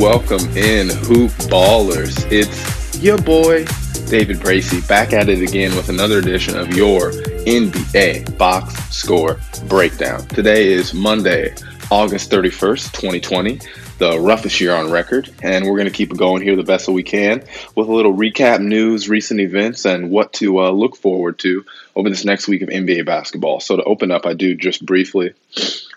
Welcome in, Hoop Ballers. It's your boy, David Bracey, back at it again with another edition of your NBA Box Score Breakdown. Today is Monday, August 31st, 2020, the roughest year on record, and we're going to keep it going here the best that we can with a little recap news, recent events, and what to uh, look forward to over this next week of NBA basketball. So, to open up, I do just briefly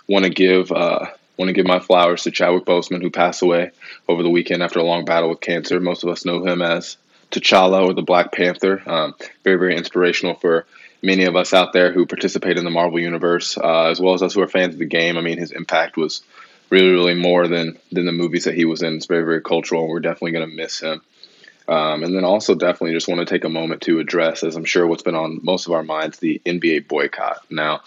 want to give. Uh, want to give my flowers to Chadwick Boseman, who passed away over the weekend after a long battle with cancer. Most of us know him as T'Challa or the Black Panther. Um, very, very inspirational for many of us out there who participate in the Marvel universe, uh, as well as us who are fans of the game. I mean, his impact was really, really more than than the movies that he was in. It's very, very cultural, and we're definitely going to miss him. Um, and then also definitely just want to take a moment to address, as I'm sure what's been on most of our minds, the NBA boycott. Now,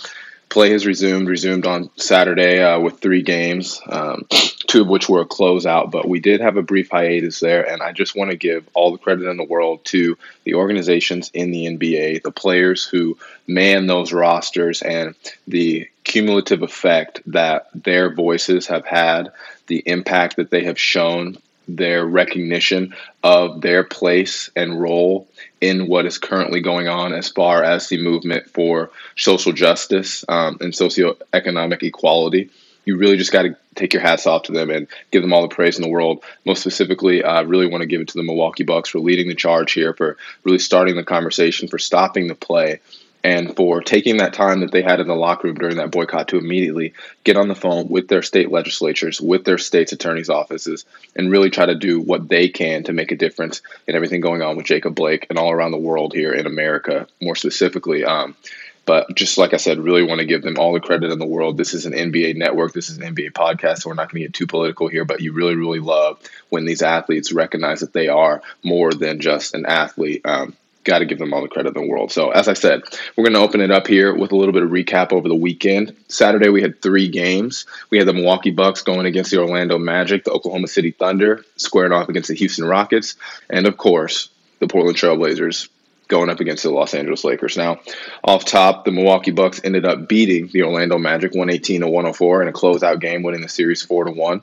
play has resumed, resumed on Saturday uh, with three games, um, two of which were a closeout. But we did have a brief hiatus there, and I just want to give all the credit in the world to the organizations in the NBA, the players who man those rosters, and the cumulative effect that their voices have had, the impact that they have shown their recognition of their place and role in what is currently going on as far as the movement for social justice um, and socioeconomic equality. You really just got to take your hats off to them and give them all the praise in the world. Most specifically, I really want to give it to the Milwaukee Bucks for leading the charge here, for really starting the conversation, for stopping the play, and for taking that time that they had in the locker room during that boycott to immediately get on the phone with their state legislatures, with their state's attorney's offices, and really try to do what they can to make a difference in everything going on with Jacob Blake and all around the world here in America, more specifically. Um, But just like I said, really want to give them all the credit in the world. This is an NBA network. This is an NBA podcast, so we're not going to get too political here. But you really, really love when these athletes recognize that they are more than just an athlete. Um, got to give them all the credit in the world. So, as I said, we're going to open it up here with a little bit of recap over the weekend. Saturday, we had three games. We had the Milwaukee Bucks going against the Orlando Magic, the Oklahoma City Thunder squaring off against the Houston Rockets, and of course, the Portland Trailblazers going up against the Los Angeles Lakers. Now, off top, the Milwaukee Bucks ended up beating the Orlando Magic 118 to 104 in a closeout game, winning the series 4 to 1.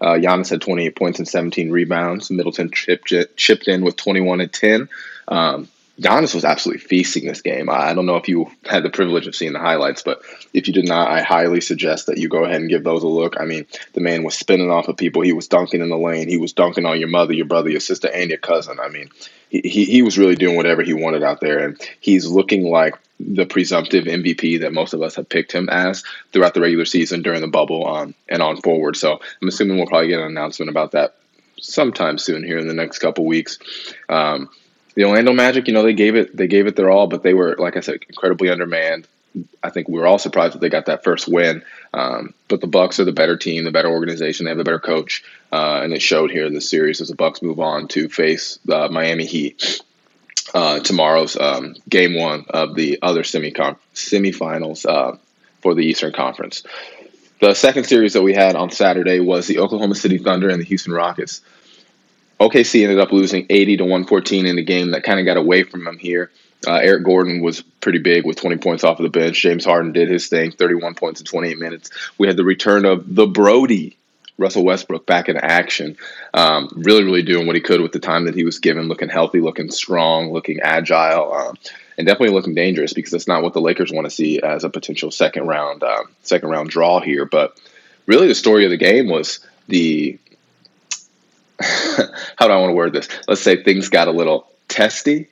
Uh, Giannis had 28 points and 17 rebounds. Middleton chipped, chipped in with 21 and 10. Um, Giannis was absolutely feasting this game. I don't know if you had the privilege of seeing the highlights, but if you did not, I highly suggest that you go ahead and give those a look. I mean, the man was spinning off of people. He was dunking in the lane. He was dunking on your mother, your brother, your sister, and your cousin. I mean, he, he, he was really doing whatever he wanted out there, and he's looking like the presumptive MVP that most of us have picked him as throughout the regular season, during the bubble, um, and on forward. So I'm assuming we'll probably get an announcement about that sometime soon here in the next couple weeks. Um, the Orlando Magic, you know, they gave it they gave it their all, but they were, like I said, incredibly undermanned. I think we were all surprised that they got that first win. Um, but the Bucks are the better team, the better organization. They have the better coach, uh, and it showed here in this series as the Bucks move on to face the Miami Heat uh, tomorrow's um, game one of the other semi semifinals uh, for the Eastern Conference. The second series that we had on Saturday was the Oklahoma City Thunder and the Houston Rockets. OKC ended up losing 80 to 114 in the game that kind of got away from them here. Uh, Eric Gordon was pretty big with 20 points off of the bench. James Harden did his thing, 31 points in 28 minutes. We had the return of the Brodie, Russell Westbrook, back in action. Um, really, really doing what he could with the time that he was given, looking healthy, looking strong, looking agile, um, and definitely looking dangerous because that's not what the Lakers want to see as a potential second round, um, second round draw here. But really, the story of the game was the how do I want to word this? Let's say things got a little testy.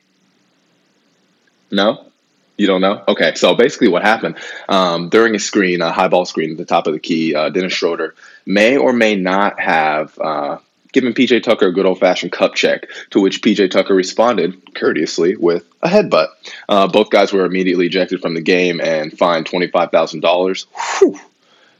No? You don't know? Okay, so basically what happened um, during a screen, a high ball screen at the top of the key, uh, Dennis Schroeder may or may not have uh, given PJ Tucker a good old fashioned cup check, to which PJ Tucker responded courteously with a headbutt. Uh, both guys were immediately ejected from the game and fined $25,000.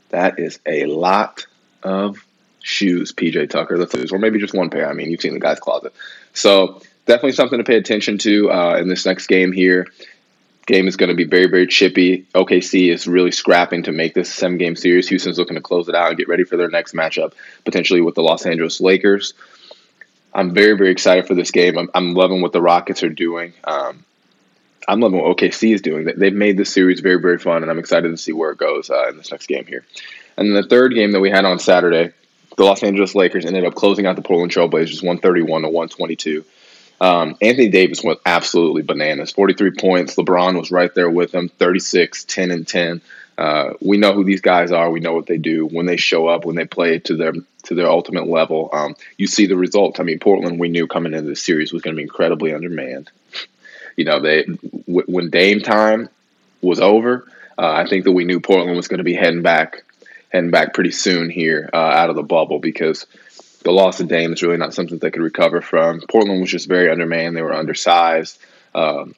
That is a lot of shoes PJ Tucker, let's lose, or maybe just one pair. I mean, you've seen the guy's closet. So definitely something to pay attention to uh, in this next game here. Game is going to be very, very chippy. OKC is really scrapping to make this a seven game series. Houston's looking to close it out and get ready for their next matchup, potentially with the Los Angeles Lakers. I'm very, very excited for this game. I'm, I'm loving what the Rockets are doing. Um, I'm loving what OKC is doing. They've made this series very, very fun, and I'm excited to see where it goes uh, in this next game here. And the third game that we had on Saturday the Los Angeles Lakers ended up closing out the Portland Trailblazers 131 to 122. Um, Anthony Davis went absolutely bananas. 43 points. LeBron was right there with him. 36, 10 and 10. Uh, we know who these guys are. We know what they do when they show up, when they play to their to their ultimate level. Um, you see the results. I mean, Portland we knew coming into the series was going to be incredibly undermanned. You know, they w- when Dame time was over, uh, I think that we knew Portland was going to be heading back heading back pretty soon here uh, out of the bubble because the loss of Dame is really not something they could recover from. Portland was just very undermanned; they were undersized. Um,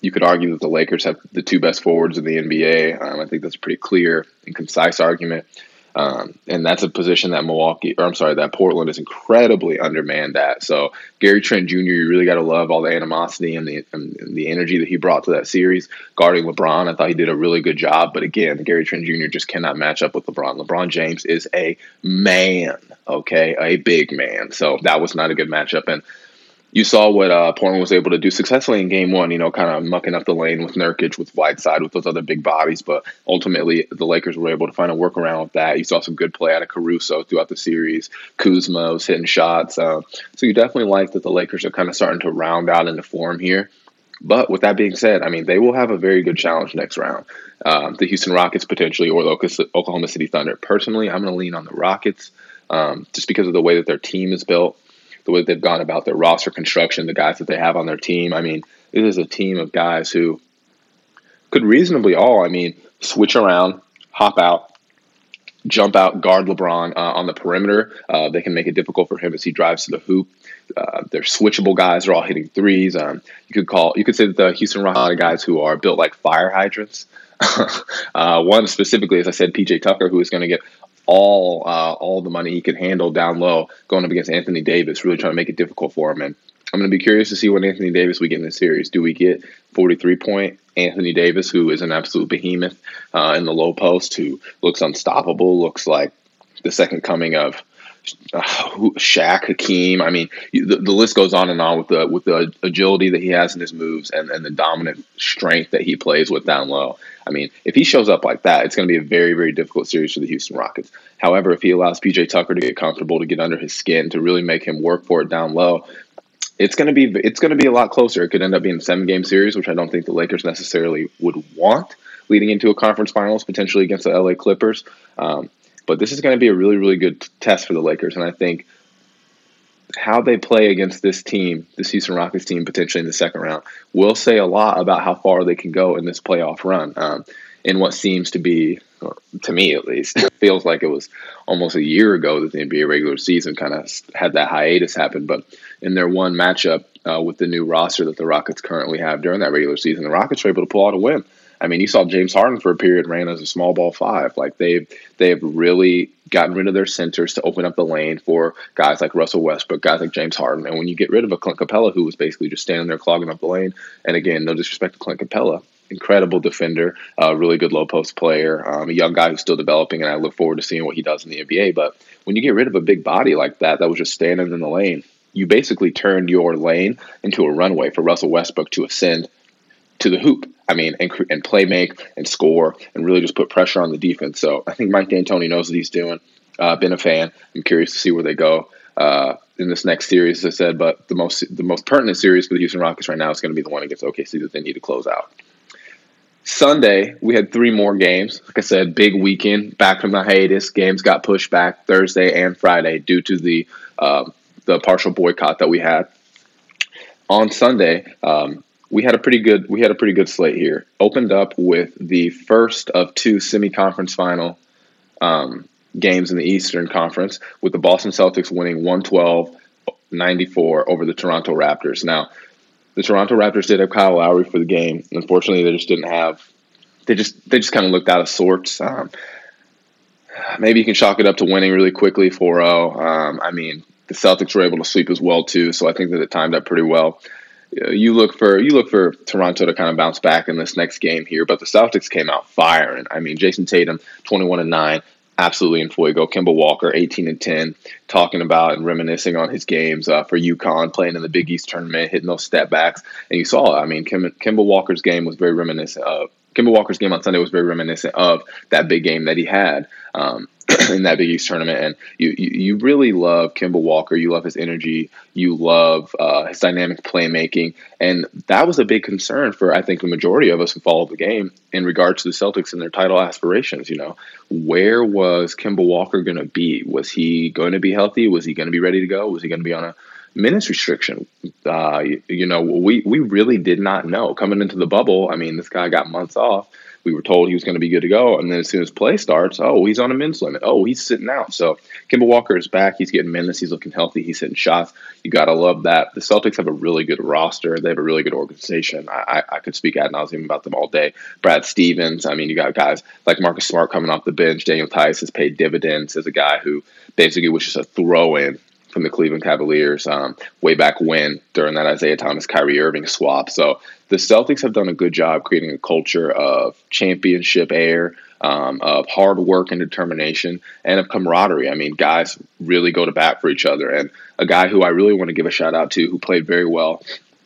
you could argue that the Lakers have the two best forwards in the NBA. Um, I think that's a pretty clear and concise argument. Um, and that's a position that Milwaukee, or I'm sorry, that Portland is incredibly undermanned at. So Gary Trent Jr., you really got to love all the animosity and the and, the energy that he brought to that series. Guarding LeBron, I thought he did a really good job. But again, Gary Trent Jr. just cannot match up with LeBron. LeBron James is a man, okay, a big man. So that was not a good matchup. And you saw what uh, Portland was able to do successfully in game one, you know, kind of mucking up the lane with Nurkic, with Whiteside, with those other big bodies. But ultimately, the Lakers were able to find a workaround with that. You saw some good play out of Caruso throughout the series. Kuzma was hitting shots. Uh, so you definitely like that the Lakers are kind of starting to round out into form here. But with that being said, I mean, they will have a very good challenge next round. Um, the Houston Rockets potentially, or the Oklahoma City Thunder. Personally, I'm going to lean on the Rockets um, just because of the way that their team is built the way they've gone about their roster construction, the guys that they have on their team. I mean, this is a team of guys who could reasonably all, I mean, switch around, hop out, jump out, guard LeBron uh, on the perimeter. Uh, they can make it difficult for him as he drives to the hoop. Uh, they're switchable guys. They're all hitting threes. Um, you could call, you could say that the Houston Rockets guys who are built like fire hydrants. uh, one specifically, as I said, PJ Tucker, who is going to get all uh, all the money he could handle down low, going up against Anthony Davis, really trying to make it difficult for him. And I'm going to be curious to see what Anthony Davis we get in the series. Do we get 43 point Anthony Davis, who is an absolute behemoth uh, in the low post, who looks unstoppable, looks like the second coming of Shaq, Hakeem. I mean, the, the list goes on and on with the with the agility that he has in his moves and, and the dominant strength that he plays with down low. I mean, if he shows up like that, it's going to be a very, very difficult series for the Houston Rockets. However, if he allows PJ Tucker to get comfortable, to get under his skin, to really make him work for it down low, it's going to be it's going to be a lot closer. It could end up being a seven game series, which I don't think the Lakers necessarily would want leading into a conference finals potentially against the LA Clippers. Um, but this is going to be a really really good test for the Lakers, and I think how they play against this team, this Houston Rockets team, potentially in the second round, will say a lot about how far they can go in this playoff run. Um, in what seems to be, to me at least, feels like it was almost a year ago that the NBA regular season kind of had that hiatus happen. But in their one matchup uh, with the new roster that the Rockets currently have during that regular season, the Rockets were able to pull out a win. I mean, you saw James Harden for a period ran as a small ball five. Like they've they've really gotten rid of their centers to open up the lane for guys like Russell Westbrook, guys like James Harden. And when you get rid of a Clint Capela who was basically just standing there clogging up the lane, and again, no disrespect to Clint Capela, incredible defender, uh, really good low post player, um, a young guy who's still developing, and I look forward to seeing what he does in the NBA. But when you get rid of a big body like that, that was just standing in the lane, you basically turned your lane into a runway for Russell Westbrook to ascend to the hoop. I mean, and, and play make and score and really just put pressure on the defense. So I think Mike D'Antoni knows what he's doing. Uh, been a fan. I'm curious to see where they go uh, in this next series, as I said. But the most the most pertinent series for the Houston Rockets right now is going to be the one against OKC that they need to close out. Sunday, we had three more games. Like I said, big weekend back from the hiatus. Games got pushed back Thursday and Friday due to the uh, the partial boycott that we had. On Sunday, um, we had a pretty good we had a pretty good slate here. Opened up with the first of two semi-conference final um, games in the Eastern Conference, with the Boston Celtics winning 112-94 over the Toronto Raptors. Now, the Toronto Raptors did have Kyle Lowry for the game. Unfortunately, they just didn't have. They just they just kind of looked out of sorts. Um, maybe you can chalk it up to winning really quickly 4-0. Um, I mean, the Celtics were able to sweep as well too, so I think that it timed up pretty well. You look for you look for Toronto to kind of bounce back in this next game here, but the Celtics came out firing. I mean, Jayson Tatum, twenty one and nine, absolutely in fuego. Kemba Walker, 18 and 10, talking about and reminiscing on his games uh, for UConn, playing in the Big East tournament, hitting those step backs. And you saw, I mean, Kim, Walker's game was very reminiscent of. Kemba Walker's game on Sunday was very reminiscent of that big game that he had. Um, in that Big East tournament. And you, you, you really love Kemba Walker. You love his energy. You love uh, his dynamic playmaking. And that was a big concern for, I think, the majority of us who followed the game in regards to the Celtics and their title aspirations. You know, where was Kemba Walker going to be? Was he going to be healthy? Was he going to be ready to go? Was he going to be on a minutes restriction. Uh, you, you, know, we we really did not know coming into the bubble. I mean, this guy got months off we were told he was going to be good to go. And then as soon as play starts, oh, he's on a minutes limit. Oh, he's sitting out. So Kemba Walker is back. He's getting minutes. He's looking healthy. He's hitting shots. You got to love that. The Celtics have a really good roster. They have a really good organization. I, I, I could speak ad nauseum about them all day. Brad Stevens. I mean, you got guys like Marcus Smart coming off the bench. Daniel Theis has paid dividends as a guy who basically was just a throw in from the Cleveland Cavaliers um, way back when during that Isaiah Thomas Kyrie Irving swap. So the Celtics have done a good job creating a culture of championship air, um, of hard work and determination, and of camaraderie. I mean, guys really go to bat for each other. And a guy who I really want to give a shout out to who played very well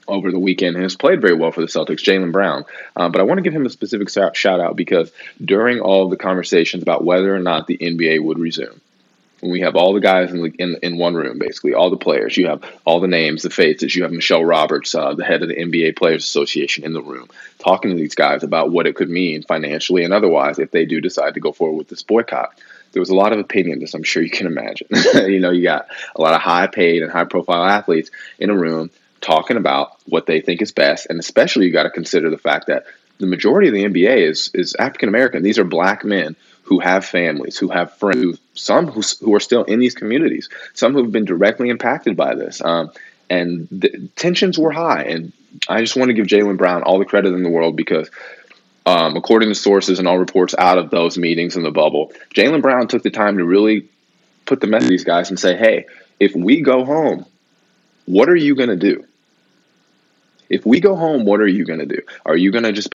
over the weekend and has played very well for the Celtics, Jaylen Brown. Uh, but I want to give him a specific shout out because during all the conversations about whether or not the NBA would resume, we have all the guys in, the, in in one room, basically all the players. You have all the names, the faces. You have Michele Roberts, uh, the head of the NBA Players Association, in the room, talking to these guys about what it could mean financially and otherwise if they do decide to go forward with this boycott. There was a lot of opinion, as I'm sure you can imagine. you know, you got a lot of high paid and high profile athletes in a room talking about what they think is best, and especially you got to consider the fact that the majority of the NBA is is African American. These are black men who have families, who have friends, some who, who are still in these communities, some who have been directly impacted by this. Um, and the tensions were high. And I just want to give Jaylen Brown all the credit in the world because, um, according to sources and all reports out of those meetings in the bubble, Jaylen Brown took the time to really put the message to these guys and say, hey, if we go home, what are you going to do? If we go home, what are you going to do? Are you going to just.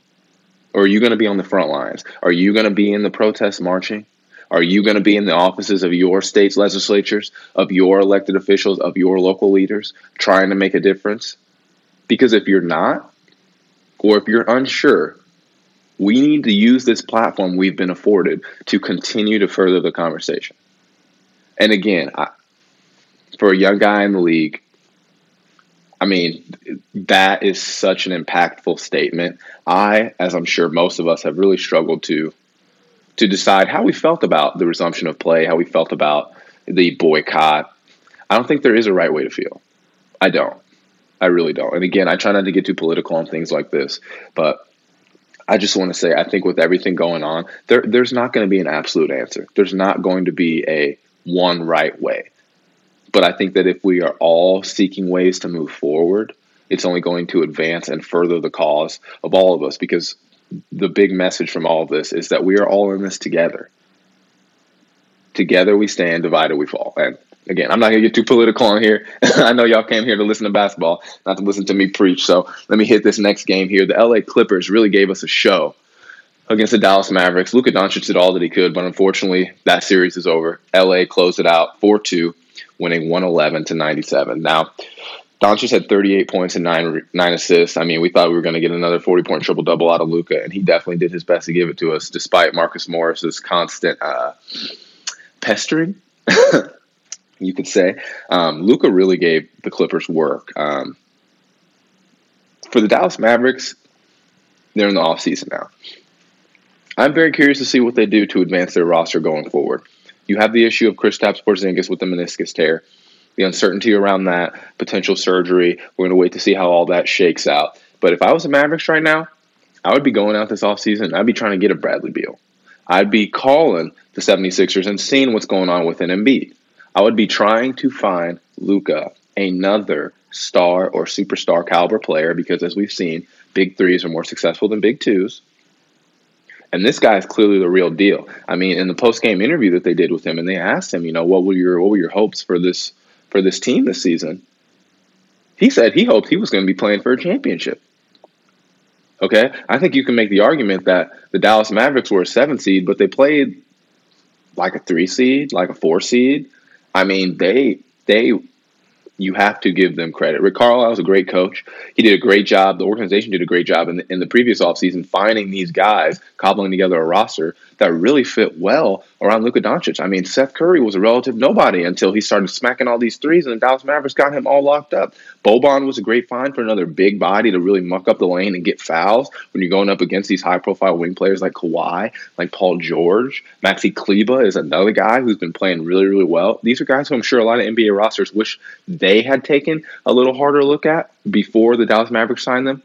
Or are you going to be on the front lines? Are you going to be in the protest marching? Are you going to be in the offices of your state's legislatures, of your elected officials, of your local leaders, trying to make a difference? Because if you're not, or if you're unsure, we need to use this platform we've been afforded to continue to further the conversation. And again, I, for a young guy in the league, I mean, that is such an impactful statement. I, as I'm sure most of us, have really struggled to to decide how we felt about the resumption of play, how we felt about the boycott. I don't think there is a right way to feel. I don't. I really don't. And again, I try not to get too political on things like this, but I just want to say I think with everything going on, there there's not going to be an absolute answer. There's not going to be a one right way. But I think that if we are all seeking ways to move forward, it's only going to advance and further the cause of all of us because the big message from all of this is that we are all in this together. Together we stand, divided we fall. And again, I'm not going to get too political on here. I know y'all came here to listen to basketball, not to listen to me preach. So let me hit this next game here. The LA Clippers really gave us a show against the Dallas Mavericks. Luka Doncic did all that he could, but unfortunately, that series is over. LA closed it out 4 2, winning 111 to 97. Now, Doncic had 38 points and nine nine assists. I mean, we thought we were going to get another 40 point triple double out of Luka, and he definitely did his best to give it to us, despite Marcus Morris's constant uh, pestering. you could say um, Luka really gave the Clippers work. Um, for the Dallas Mavericks, they're in the offseason now. I'm very curious to see what they do to advance their roster going forward. You have the issue of Kristaps Porzingis with the meniscus tear the uncertainty around that, potential surgery. We're going to wait to see how all that shakes out. But if I was a Mavericks right now, I would be going out this offseason. I'd be trying to get a Bradley Beal. I'd be calling the 76ers and seeing what's going on with an Embiid. I would be trying to find Luka another star or superstar caliber player because, as we've seen, big threes are more successful than big twos. And this guy is clearly the real deal. I mean, in the post game interview that they did with him, and they asked him, you know, what were your what were your hopes for this for this team this season, he said he hoped he was going to be playing for a championship. Okay, I think you can make the argument that the Dallas Mavericks were a seven seed, but they played like a three seed, like a four seed. I mean, they they you have to give them credit. Rick is a great coach. He did a great job. The organization did a great job in the, in the previous offseason finding these guys, cobbling together a roster that really fit well around Luka Doncic. I mean, Seth Curry was a relative nobody until he started smacking all these threes, and the Dallas Mavericks got him all locked up. Boban was a great find for another big body to really muck up the lane and get fouls when you're going up against these high profile wing players like Kawhi, like Paul George. Maxi Kleber is another guy who's been playing really, really well. These are guys who I'm sure a lot of NBA rosters wish they had taken a little harder look at before the Dallas Mavericks signed them.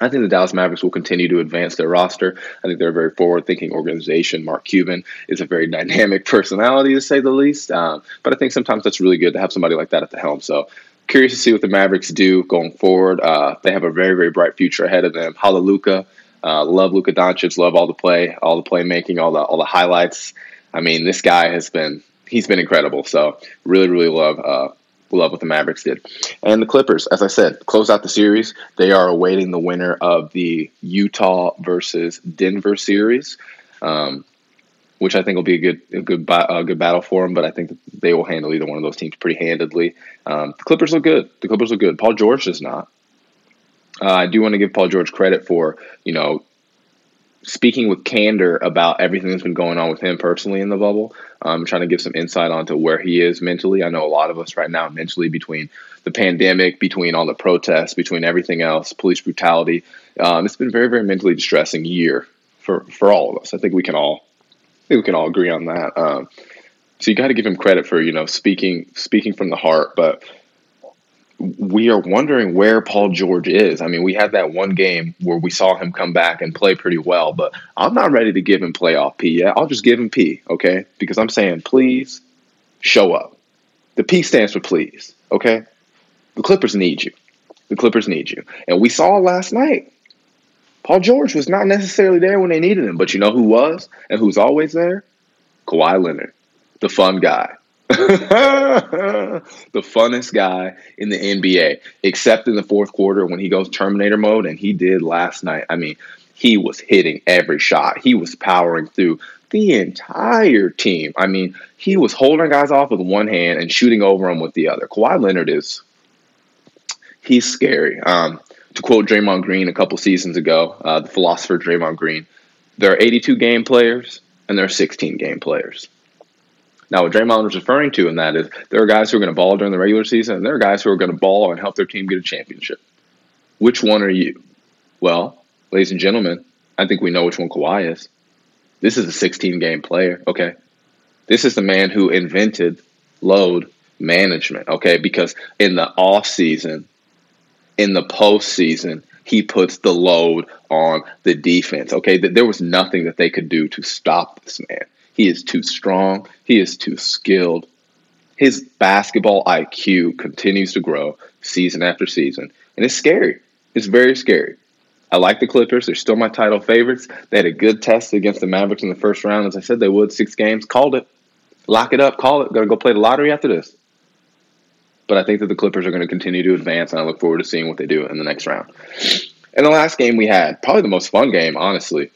I think the Dallas Mavericks will continue to advance their roster. I think they're a very forward thinking organization. Mark Cuban is a very dynamic personality, to say the least. Um, but I think sometimes that's really good to have somebody like that at the helm. So, curious to see what the Mavericks do going forward. Uh, they have a very, very bright future ahead of them. Hallelujah. Uh, love Luka Doncic. Love all the play, all the playmaking, all the all the highlights. I mean, this guy has been he's been incredible. So really, really love uh, love what the Mavericks did. And the Clippers, as I said, close out the series. They are awaiting the winner of the Utah versus Denver series, um, which I think will be a good a good a good battle for them. But I think they will handle either one of those teams pretty handedly. Um, the Clippers look good. The Clippers look good. Paul George does not. Uh, I do want to give Paul George credit for you know speaking with candor about everything that's been going on with him personally in the bubble. Um, trying to give some insight onto where he is mentally. I know a lot of us right now mentally between the pandemic, between all the protests, between everything else, police brutality. Um, it's been a very, very mentally distressing year for, for all of us. I think we can all I think we can all agree on that. Um, so you got to give him credit for you know speaking speaking from the heart, but we are wondering where Paul George is. I mean, we had that one game where we saw him come back and play pretty well, but I'm not ready to give him playoff P yet. I'll just give him P, okay? Because I'm saying, please show up. The P stands for please, okay? The Clippers need you. The Clippers need you. And we saw last night, Paul George was not necessarily there when they needed him, but you know who was and who's always there? Kawhi Leonard, the fun guy the funnest guy in the NBA, except in the fourth quarter when he goes Terminator mode, and he did last night. I mean, he was hitting every shot. He was powering through the entire team. I mean, he was holding guys off with one hand and shooting over them with the other. Kawhi Leonard is he's scary. Um, to quote Draymond Green a couple seasons ago, uh, the philosopher Draymond Green, there are 82 game players and there are 16 game players. Now, what Draymond was referring to in that is there are guys who are going to ball during the regular season, and there are guys who are going to ball and help their team get a championship. Which one are you? Well, ladies and gentlemen, I think we know which one Kawhi is. This is a 16 game player, okay? This is the man who invented load management, okay? Because in the off season, in the postseason, he puts the load on the defense, okay? There was nothing that they could do to stop this man. He is too strong. He is too skilled. His basketball IQ continues to grow season after season. And it's scary. It's very scary. I like the Clippers. They're still my title favorites. They had a good test against the Mavericks in the first round, as I said they would. Six games. Called it. Lock it up. Call it. Gonna go play the lottery after this. But I think that the Clippers are going to continue to advance, and I look forward to seeing what they do in the next round. And the last game we had, probably the most fun game, honestly,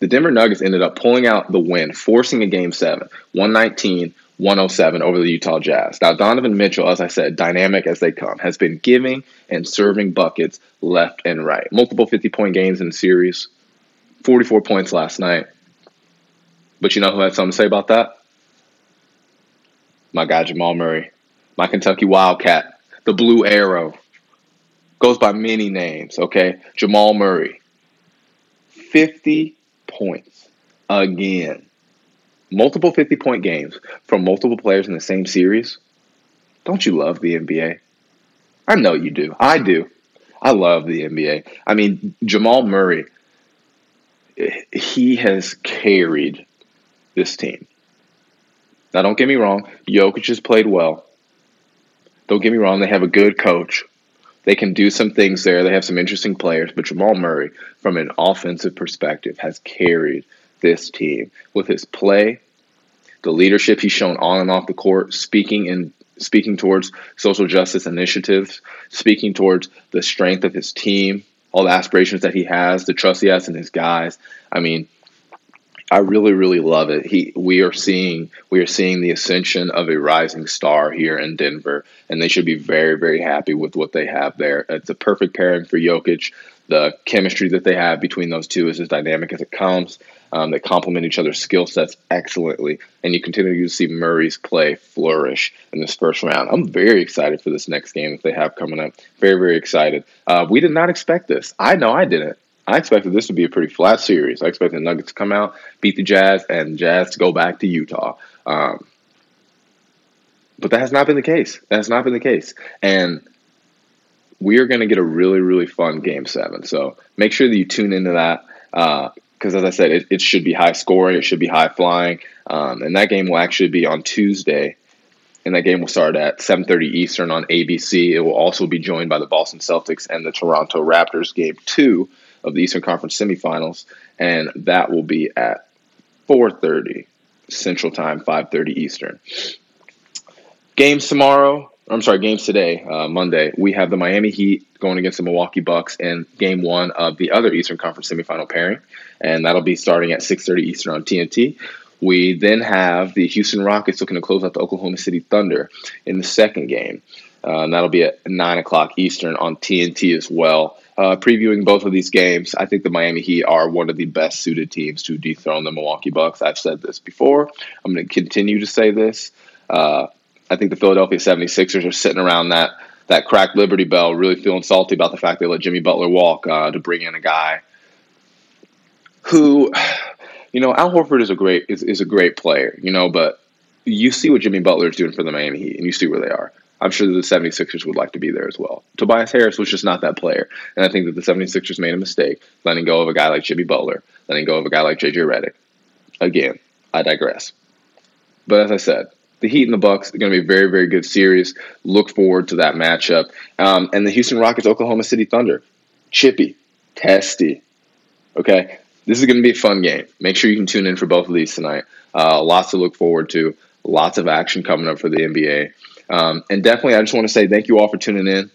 the Denver Nuggets ended up pulling out the win, forcing a game seven, 119 107 over the Utah Jazz. Now, Donovan Mitchell, as I said, dynamic as they come, has been giving and serving buckets left and right. Multiple 50 point games in the series, 44 points last night. But you know who had something to say about that? My guy, Jamal Murray, my Kentucky Wildcat, the Blue Arrow. Goes by many names, okay? Jamal Murray. 50 points again. Multiple 50 point games from multiple players in the same series. Don't you love the NBA? I know you do. I do. I love the NBA. I mean, Jamal Murray, he has carried this team. Now, don't get me wrong. Jokic has played well. Don't get me wrong. They have a good coach. They can do some things there. They have some interesting players, but Jamal Murray, from an offensive perspective, has carried this team with his play, the leadership he's shown on and off the court, speaking and speaking towards social justice initiatives, speaking towards the strength of his team, all the aspirations that he has, the trust he has in his guys. I mean, I really, really love it. He, we are seeing, we are seeing the ascension of a rising star here in Denver, and they should be very, very happy with what they have there. It's a perfect pairing for Jokic. The chemistry that they have between those two is as dynamic as it comes. Um, they complement each other's skill sets excellently, and you continue to see Murray's play flourish in this first round. I'm very excited for this next game that they have coming up. Very, very excited. Uh, we did not expect this. I know I didn't. I expected this to be a pretty flat series. I expected the Nuggets to come out, beat the Jazz, and Jazz to go back to Utah. Um, but that has not been the case. That has not been the case. And we are going to get a really, really fun game seven. So make sure that you tune into that. Because uh, as I said, it, it, should be high scoring, it should be high flying. Um, and that game will actually be on Tuesday. And that game will start at 7:30 Eastern on ABC. It will also be joined by the Boston Celtics and the Toronto Raptors game two of the Eastern Conference semifinals, and that will be at 4:30 Central Time, 5:30 Eastern. Games tomorrow. I'm sorry, games today, uh, Monday. We have the Miami Heat going against the Milwaukee Bucks in Game One of the other Eastern Conference semifinal pairing, and that'll be starting at 6:30 Eastern on TNT. We then have the Houston Rockets looking to close out the Oklahoma City Thunder in the second game. Uh, and that'll be at 9 o'clock Eastern on TNT as well. Uh, previewing both of these games, I think the Miami Heat are one of the best suited teams to dethrone the Milwaukee Bucks. I've said this before. I'm going to continue to say this. Uh, I think the Philadelphia 76ers are sitting around that that cracked Liberty Bell, really feeling salty about the fact they let Jimmy Butler walk uh, to bring in a guy who, you know, Al Horford is a great is, is a great player, you know, but you see what Jimmy Butler is doing for the Miami Heat, and you see where they are. I'm sure the 76ers would like to be there as well. Tobias Harris was just not that player. And I think that the 76ers made a mistake letting go of a guy like Jimmy Butler, letting go of a guy like JJ Redick. Again, I digress. But as I said, the Heat and the Bucks are going to be a very, very good series. Look forward to that matchup. Um, and the Houston Rockets, Oklahoma City Thunder, chippy, testy. Okay, this is going to be a fun game. Make sure you can tune in for both of these tonight. Uh, lots to look forward to. Lots of action coming up for the NBA. Um, and definitely, I just want to say thank you all for tuning in.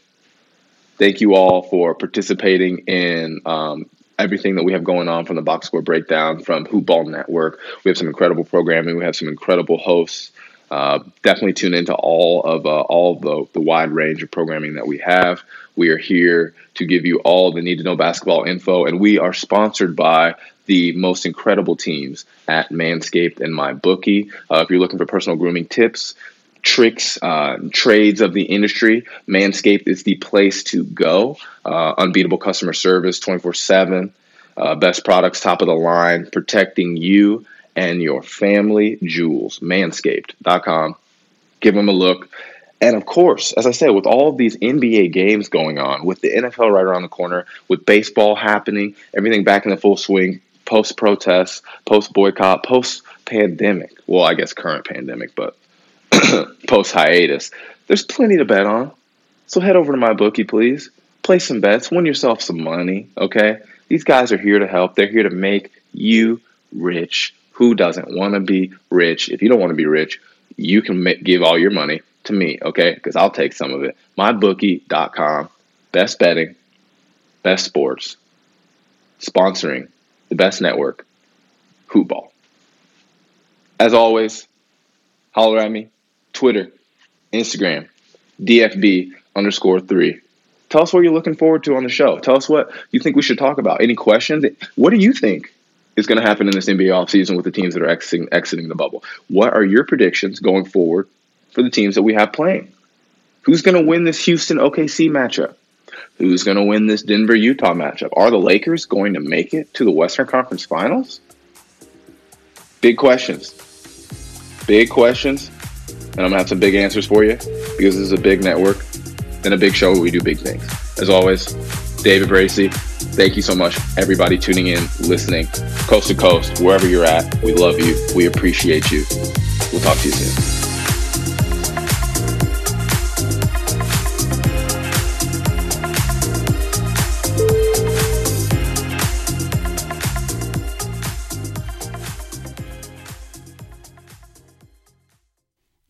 Thank you all for participating in um, everything that we have going on from the box score breakdown from Hoop Ball Network. We have some incredible programming. We have some incredible hosts. Uh, definitely tune into all of uh, all of the, the wide range of programming that we have. We are here to give you all the need to know basketball info, and we are sponsored by the most incredible teams at Manscaped and MyBookie. Uh, if you're looking for personal grooming tips, tricks, uh, trades of the industry, Manscaped is the place to go. Uh, unbeatable customer service 24 uh, 7, best products, top of the line, protecting you and your family jewels. Manscaped.com. Give them a look. And of course, as I said, with all of these NBA games going on, with the NFL right around the corner, with baseball happening, everything back in the full swing, post protests, post boycott, post pandemic. Well, I guess current pandemic, but post hiatus. There's plenty to bet on. So head over to my bookie, please. Play some bets, win yourself some money, okay? These guys are here to help. They're here to make you rich. Who doesn't want to be rich? If you don't want to be rich, you can make, give all your money to me, okay? Because I'll take some of it. MyBookie.com, best betting, best sports, sponsoring the best network, Hoopball. As always, holler at me, Twitter, Instagram, DFB underscore three. Tell us what you're looking forward to on the show. Tell us what you think we should talk about. Any questions? What do you think is going to happen in this NBA offseason with the teams that are exiting, exiting the bubble? What are your predictions going forward for the teams that we have playing? Who's going to win this Houston OKC matchup? Who's going to win this Denver Utah matchup? Are the Lakers going to make it to the Western Conference Finals? Big questions. Big questions and I'm gonna have some big answers for you because this is a big network and a big show where we do big things. As always, David Bracy, thank you so much, everybody tuning in, listening, coast to coast, wherever you're at. We love you. We appreciate you. We'll talk to you soon.